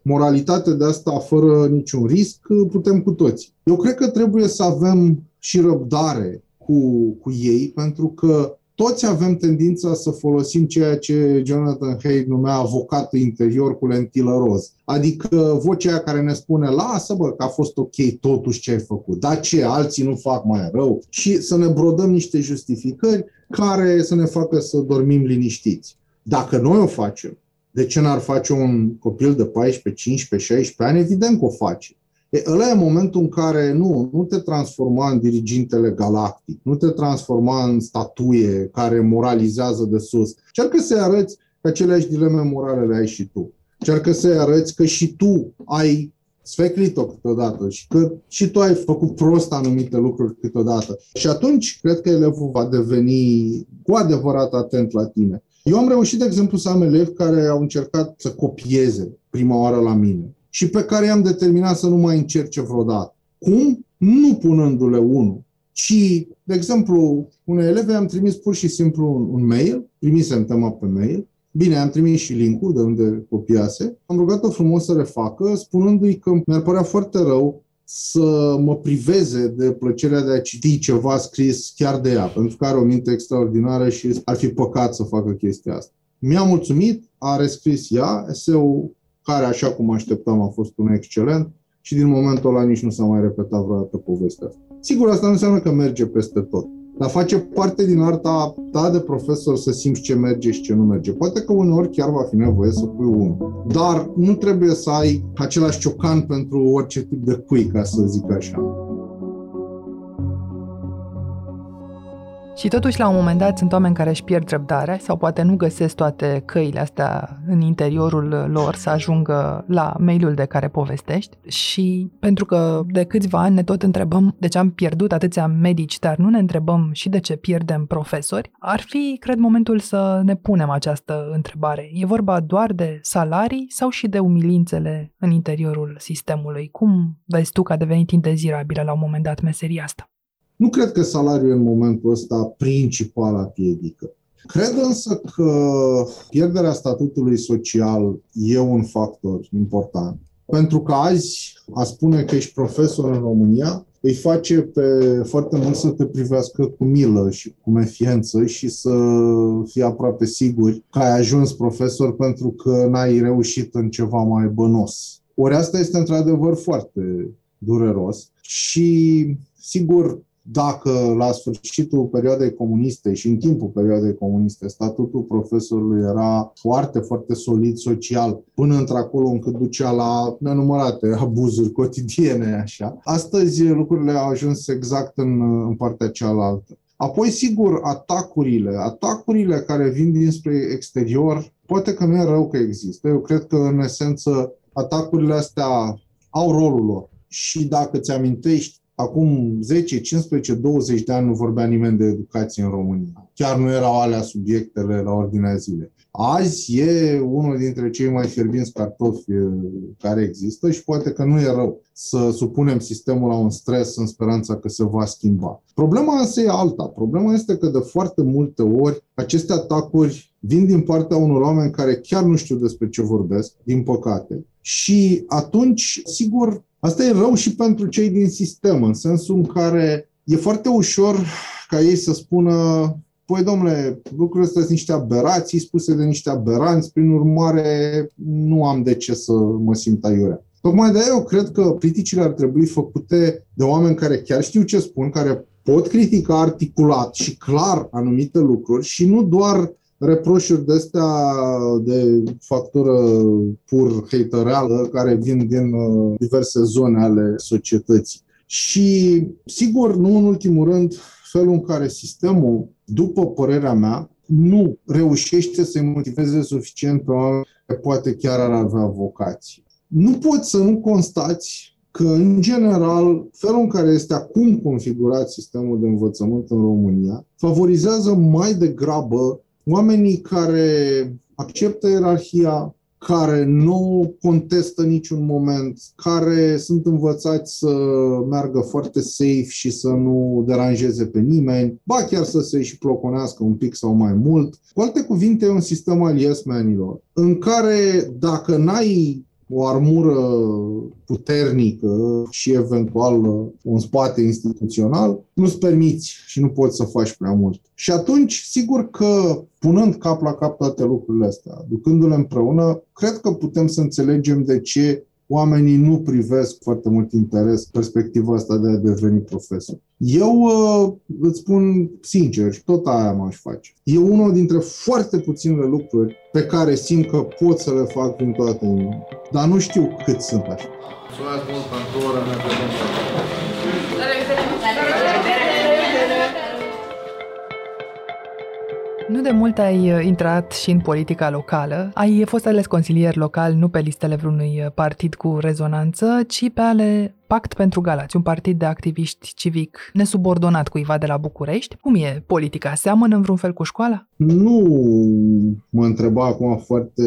moralitatea de asta fără niciun risc putem cu toți. Eu cred că trebuie să avem și răbdare cu, cu ei, pentru că toți avem tendința să folosim ceea ce Jonathan Haidt numea avocatul interior cu lentilă roz. Adică vocea care ne spune, lasă bă, că a fost ok totuși ce ai făcut, dar ce, alții nu fac mai rău? Și să ne brodăm niște justificări care să ne facă să dormim liniștiți. Dacă noi o facem, de ce n-ar face un copil de 14, 15, 16 ani? Evident că o face. E, ăla e momentul în care nu, nu te transforma în dirigintele galactic, nu te transforma în statuie care moralizează de sus. Încearcă să-i arăți că aceleași dileme morale le ai și tu. Încearcă să-i arăți că și tu ai sfeclit-o câteodată și că și tu ai făcut prost anumite lucruri câteodată. Și atunci cred că elevul va deveni cu adevărat atent la tine. Eu am reușit, de exemplu, să am elevi care au încercat să copieze prima oară la mine și pe care i-am determinat să nu mai încerce vreodată. Cum? Nu punându-le unul, ci ci, de exemplu, unei eleve am trimis pur și simplu un, un mail, primisem tema pe mail, Bine, am trimis și link de unde copiase. Am rugat-o frumos să refacă, spunându-i că mi-ar părea foarte rău să mă priveze de plăcerea de a citi ceva scris chiar de ea, pentru că are o minte extraordinară și ar fi păcat să facă chestia asta. Mi-a mulțumit, a rescris ea, eseul care, așa cum așteptam, a fost un excelent și din momentul ăla nici nu s-a mai repetat vreodată povestea asta. Sigur, asta nu înseamnă că merge peste tot. Dar face parte din arta ta de profesor să simți ce merge și ce nu merge. Poate că uneori chiar va fi nevoie să pui unul. Dar nu trebuie să ai același ciocan pentru orice tip de cui, ca să zic așa. Și totuși, la un moment dat, sunt oameni care își pierd răbdarea sau poate nu găsesc toate căile astea în interiorul lor să ajungă la mailul de care povestești și pentru că de câțiva ani ne tot întrebăm de ce am pierdut atâția medici, dar nu ne întrebăm și de ce pierdem profesori, ar fi, cred, momentul să ne punem această întrebare. E vorba doar de salarii sau și de umilințele în interiorul sistemului? Cum vezi tu că a devenit indezirabilă la un moment dat meseria asta? Nu cred că salariul în momentul ăsta principala piedică. Cred însă că pierderea statutului social e un factor important. Pentru că azi a spune că ești profesor în România îi face pe foarte mult să te privească cu milă și cu mefiență și să fii aproape siguri că ai ajuns profesor pentru că n-ai reușit în ceva mai bănos. Ori asta este într-adevăr foarte dureros și, sigur, dacă la sfârșitul perioadei comuniste și în timpul perioadei comuniste statutul profesorului era foarte, foarte solid social, până într-acolo încât ducea la nenumărate abuzuri cotidiene, așa. Astăzi lucrurile au ajuns exact în, în partea cealaltă. Apoi, sigur, atacurile, atacurile care vin dinspre exterior, poate că nu e rău că există. Eu cred că, în esență, atacurile astea au rolul lor. Și dacă ți amintești, Acum 10, 15, 20 de ani nu vorbea nimeni de educație în România. Chiar nu erau alea subiectele la ordinea zilei. Azi e unul dintre cei mai fierbinți cartofi care există și poate că nu e rău să supunem sistemul la un stres în speranța că se va schimba. Problema însă e alta. Problema este că de foarte multe ori aceste atacuri vin din partea unor oameni care chiar nu știu despre ce vorbesc, din păcate. Și atunci, sigur, Asta e rău și pentru cei din sistem, în sensul în care e foarte ușor ca ei să spună Păi, domnule, lucrurile astea sunt niște aberații spuse de niște aberanți, prin urmare nu am de ce să mă simt aiurea. Tocmai de aia eu cred că criticile ar trebui făcute de oameni care chiar știu ce spun, care pot critica articulat și clar anumite lucruri și nu doar reproșuri de astea de factură pur hatereală care vin din uh, diverse zone ale societății. Și, sigur, nu în ultimul rând, felul în care sistemul, după părerea mea, nu reușește să-i motiveze suficient pe oameni care poate chiar ar avea vocații. Nu poți să nu constați că, în general, felul în care este acum configurat sistemul de învățământ în România favorizează mai degrabă oamenii care acceptă ierarhia, care nu contestă niciun moment, care sunt învățați să meargă foarte safe și să nu deranjeze pe nimeni, ba chiar să se și ploconească un pic sau mai mult. Cu alte cuvinte, e un sistem al yes în care dacă n-ai o armură puternică și eventual un spate instituțional, nu-ți permiți și nu poți să faci prea mult. Și atunci, sigur că punând cap la cap toate lucrurile astea, ducându-le împreună, cred că putem să înțelegem de ce oamenii nu privesc foarte mult interes perspectiva asta de a deveni profesor. Eu uh, îți spun sincer și tot aia m-aș face. E unul dintre foarte puținele lucruri pe care simt că pot să le fac din toată inima. Dar nu știu cât sunt așa. Mulțumesc mult pentru ora mea Nu de mult ai uh, intrat și în politica locală. Ai fost ales consilier local nu pe listele vreunui uh, partid cu rezonanță, ci pe ale Pact pentru Galați, un partid de activiști civic nesubordonat cuiva de la București. Cum e politica? Seamănă în vreun fel cu școala? Nu mă întreba acum foarte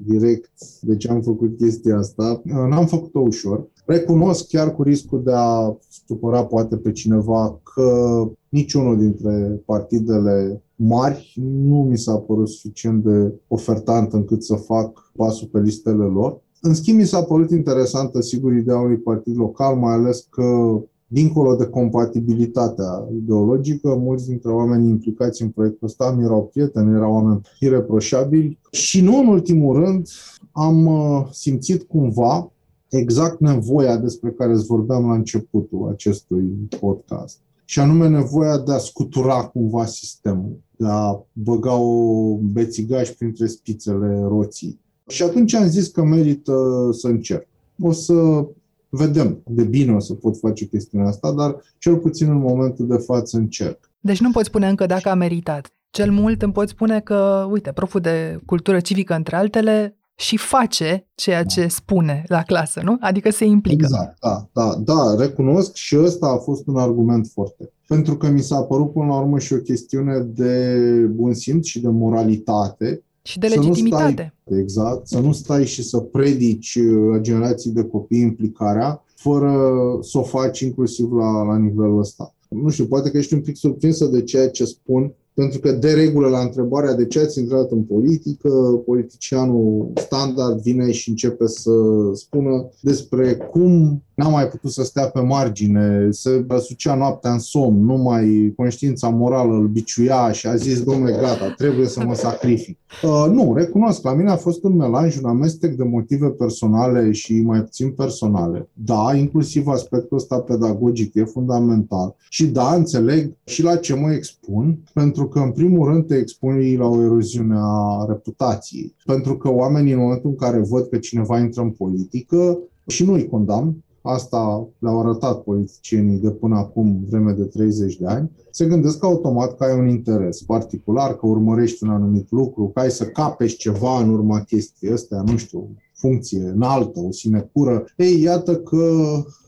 direct de ce am făcut chestia asta. N-am făcut-o ușor. Recunosc chiar cu riscul de a supăra poate pe cineva că niciunul dintre partidele mari nu mi s-a părut suficient de ofertant încât să fac pasul pe listele lor. În schimb, mi s-a părut interesantă, sigur, ideea unui partid local, mai ales că dincolo de compatibilitatea ideologică, mulți dintre oamenii implicați în proiectul ăsta mi erau prieteni, erau oameni ireproșabili și nu în ultimul rând am uh, simțit cumva exact nevoia despre care îți vorbeam la începutul acestui podcast. Și anume nevoia de a scutura cumva sistemul, de a băga o bețigaș printre spițele roții. Și atunci am zis că merită să încerc. O să vedem de bine o să pot face chestiunea asta, dar cel puțin în momentul de față încerc. Deci nu poți spune încă dacă a meritat. Cel mult îmi poți spune că, uite, proful de cultură civică, între altele, și face ceea ce spune la clasă, nu? Adică se implică. Exact, da, da, da, recunosc și ăsta a fost un argument foarte. Pentru că mi s-a părut până la urmă și o chestiune de bun simț și de moralitate. Și de legitimitate. Stai, exact, să nu stai și să predici uh, generații de copii implicarea fără să o faci inclusiv la, la nivelul ăsta. Nu știu, poate că ești un pic surprinsă de ceea ce spun, pentru că, de regulă, la întrebarea de ce ați intrat în politică, politicianul standard vine și începe să spună despre cum n-a mai putut să stea pe margine, se răsucea noaptea în somn, nu mai conștiința morală îl biciuia și a zis, domnule, gata, trebuie să mă sacrific. Uh, nu, recunosc, la mine a fost un melanj, un amestec de motive personale și mai puțin personale. Da, inclusiv aspectul ăsta pedagogic e fundamental. Și da, înțeleg și la ce mă expun, pentru că, în primul rând, te expuni la o eroziune a reputației. Pentru că oamenii, în momentul în care văd că cineva intră în politică, și nu îi condamn, asta le-au arătat politicienii de până acum vreme de 30 de ani, se gândesc automat că ai un interes particular, că urmărești un anumit lucru, că ai să capești ceva în urma chestii astea, nu știu, funcție înaltă, o sinecură. Ei, iată că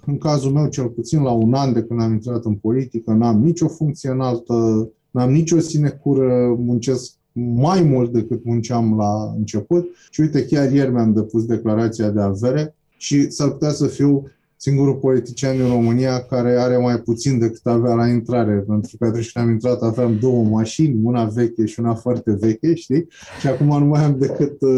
în cazul meu, cel puțin la un an de când am intrat în politică, n-am nicio funcție înaltă, n-am nicio sinecură, muncesc mai mult decât munceam la început și uite, chiar ieri mi-am depus declarația de avere și s-ar putea să fiu singurul politician din România care are mai puțin decât avea la intrare, pentru că atunci când am intrat aveam două mașini, una veche și una foarte veche, știi? Și acum nu mai am decât uh,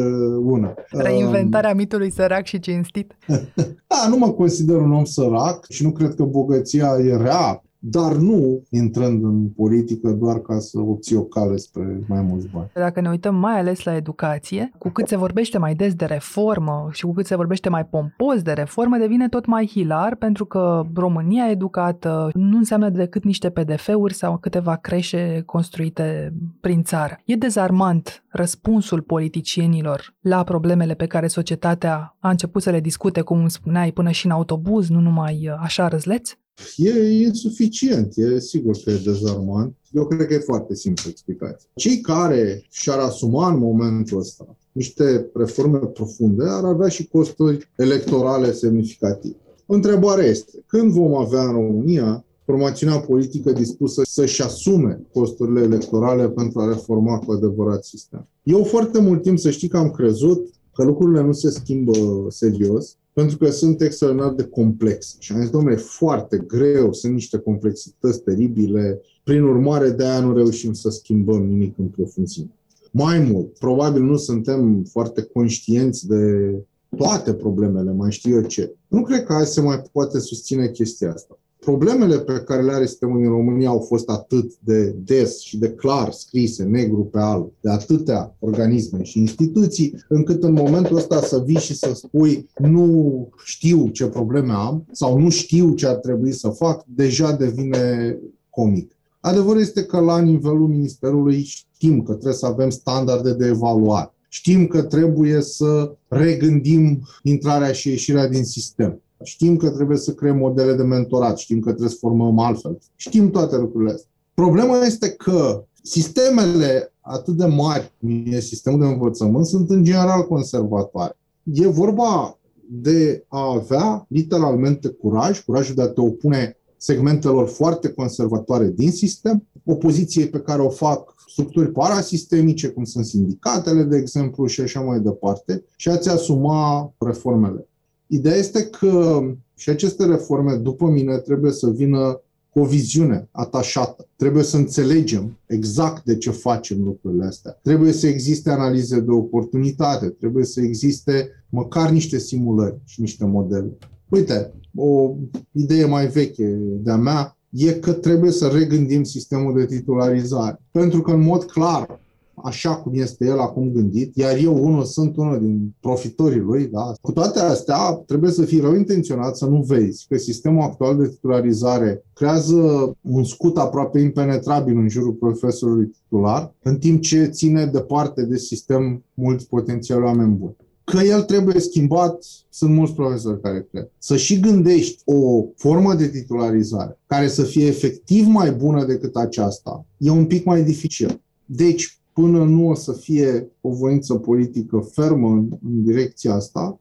una. Reinventarea um, mitului sărac și cinstit. da, nu mă consider un om sărac și nu cred că bogăția e rea dar nu intrând în politică doar ca să obții o cale spre mai mulți bani. Dacă ne uităm mai ales la educație, cu cât se vorbește mai des de reformă și cu cât se vorbește mai pompos de reformă, devine tot mai hilar pentru că România educată nu înseamnă decât niște PDF-uri sau câteva creșe construite prin țară. E dezarmant răspunsul politicienilor la problemele pe care societatea a început să le discute, cum spuneai, până și în autobuz, nu numai așa răzleți? E insuficient, e sigur că e dezarmant. Eu cred că e foarte simplu explicat. Cei care și-ar asuma în momentul ăsta niște reforme profunde ar avea și costuri electorale semnificative. Întrebarea este, când vom avea în România formațiunea politică dispusă să-și asume costurile electorale pentru a reforma cu adevărat sistemul? Eu foarte mult timp să știi că am crezut că lucrurile nu se schimbă serios pentru că sunt extraordinar de complexe. Și am zis, domnule, e foarte greu, sunt niște complexități teribile, prin urmare de aia nu reușim să schimbăm nimic în profunzime. Mai mult, probabil nu suntem foarte conștienți de toate problemele, mai știu eu ce. Nu cred că azi se mai poate susține chestia asta problemele pe care le are sistemul din România au fost atât de des și de clar scrise, negru pe alb, de atâtea organisme și instituții, încât în momentul ăsta să vii și să spui nu știu ce probleme am sau nu știu ce ar trebui să fac, deja devine comic. Adevărul este că la nivelul Ministerului știm că trebuie să avem standarde de evaluare. Știm că trebuie să regândim intrarea și ieșirea din sistem. Știm că trebuie să creăm modele de mentorat, știm că trebuie să formăm altfel. Știm toate lucrurile astea. Problema este că sistemele atât de mari, cum e sistemul de învățământ, sunt în general conservatoare. E vorba de a avea literalmente curaj, curajul de a te opune segmentelor foarte conservatoare din sistem, opoziției pe care o fac structuri parasistemice, cum sunt sindicatele, de exemplu, și așa mai departe, și a-ți asuma reformele. Ideea este că Și aceste reforme, după mine, trebuie să vină cu o viziune atașată. Trebuie să înțelegem exact de ce facem lucrurile astea. Trebuie să existe analize de oportunitate, trebuie să existe măcar niște simulări și niște modele. Uite, o idee mai veche de-a mea e că trebuie să regândim sistemul de titularizare. Pentru că, în mod clar, așa cum este el acum gândit, iar eu unul sunt unul din profitorii lui, da? Cu toate astea, trebuie să fii rău intenționat să nu vezi că sistemul actual de titularizare creează un scut aproape impenetrabil în jurul profesorului titular, în timp ce ține departe de sistem mulți potențiali oameni buni că el trebuie schimbat, sunt mulți profesori care cred. Să și gândești o formă de titularizare care să fie efectiv mai bună decât aceasta, e un pic mai dificil. Deci, până nu o să fie o voință politică fermă în, în direcția asta,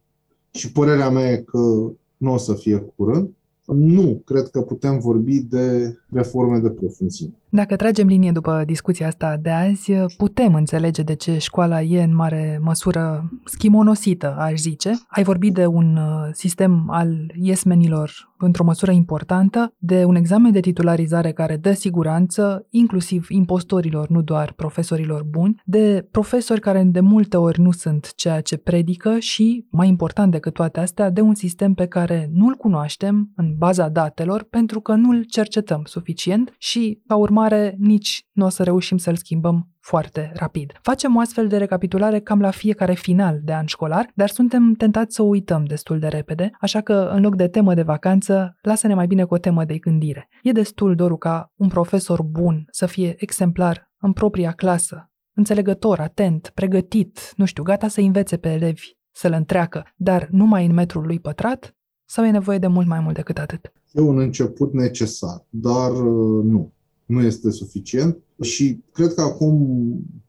și părerea mea e că nu o să fie curând, nu cred că putem vorbi de reforme de profunzime. Dacă tragem linie după discuția asta de azi, putem înțelege de ce școala e în mare măsură schimonosită, aș zice. Ai vorbit de un uh, sistem al iesmenilor într-o măsură importantă, de un examen de titularizare care dă siguranță, inclusiv impostorilor, nu doar profesorilor buni, de profesori care de multe ori nu sunt ceea ce predică și, mai important decât toate astea, de un sistem pe care nu-l cunoaștem în baza datelor pentru că nu-l cercetăm suficient și, ca urmare, urmare, nici nu o să reușim să-l schimbăm foarte rapid. Facem o astfel de recapitulare cam la fiecare final de an școlar, dar suntem tentați să o uităm destul de repede, așa că, în loc de temă de vacanță, lasă-ne mai bine cu o temă de gândire. E destul, Doru, ca un profesor bun să fie exemplar în propria clasă, înțelegător, atent, pregătit, nu știu, gata să învețe pe elevi, să-l întreacă, dar numai în metrul lui pătrat? Sau e nevoie de mult mai mult decât atât? E un început necesar, dar uh, nu nu este suficient și cred că acum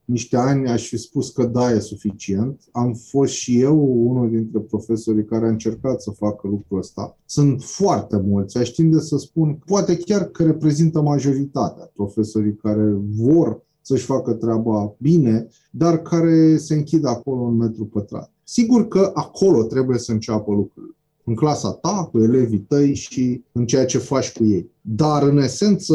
niște ani aș fi spus că da, e suficient. Am fost și eu unul dintre profesorii care a încercat să facă lucrul ăsta. Sunt foarte mulți, aș tinde să spun, poate chiar că reprezintă majoritatea profesorii care vor să-și facă treaba bine, dar care se închid acolo în metru pătrat. Sigur că acolo trebuie să înceapă lucrurile în clasa ta, cu elevii tăi și în ceea ce faci cu ei. Dar, în esență,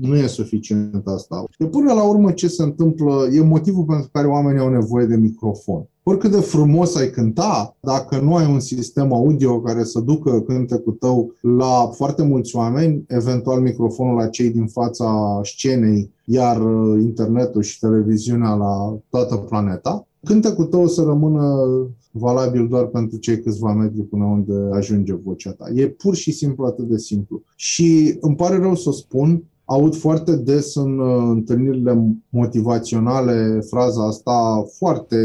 nu e suficient asta. De până la urmă, ce se întâmplă, e motivul pentru care oamenii au nevoie de microfon. Oricât de frumos ai cânta, dacă nu ai un sistem audio care să ducă cântecul tău la foarte mulți oameni, eventual microfonul la cei din fața scenei, iar uh, internetul și televiziunea la toată planeta, cântecul tău o să rămână valabil doar pentru cei câțiva metri până unde ajunge vocea ta. E pur și simplu atât de simplu. Și îmi pare rău să spun, aud foarte des în uh, întâlnirile motivaționale fraza asta foarte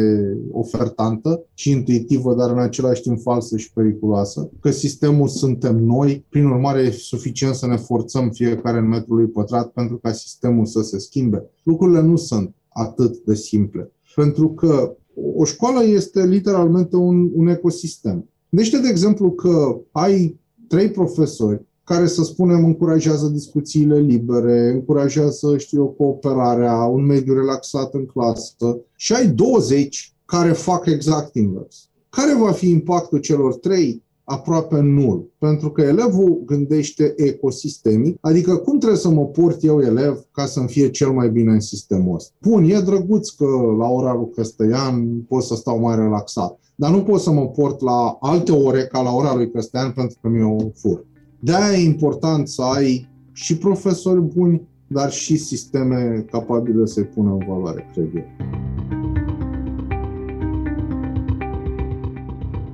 ofertantă și intuitivă, dar în același timp falsă și periculoasă, că sistemul suntem noi, prin urmare e suficient să ne forțăm fiecare în metrul lui pătrat pentru ca sistemul să se schimbe. Lucrurile nu sunt atât de simple. Pentru că o școală este literalmente un, un ecosistem. Deci, de exemplu, că ai trei profesori care, să spunem, încurajează discuțiile libere, încurajează, știu eu, cooperarea, un mediu relaxat în clasă și ai 20 care fac exact invers. Care va fi impactul celor trei? Aproape nul, pentru că elevul gândește ecosistemic, adică cum trebuie să mă port eu elev ca să-mi fie cel mai bine în sistemul ăsta. Bun, e drăguț că la ora lui Căstăian pot să stau mai relaxat, dar nu pot să mă port la alte ore ca la ora lui Căstăian pentru că mi-o fur. De-aia e important să ai și profesori buni, dar și sisteme capabile să-i pună în valoare, cred eu.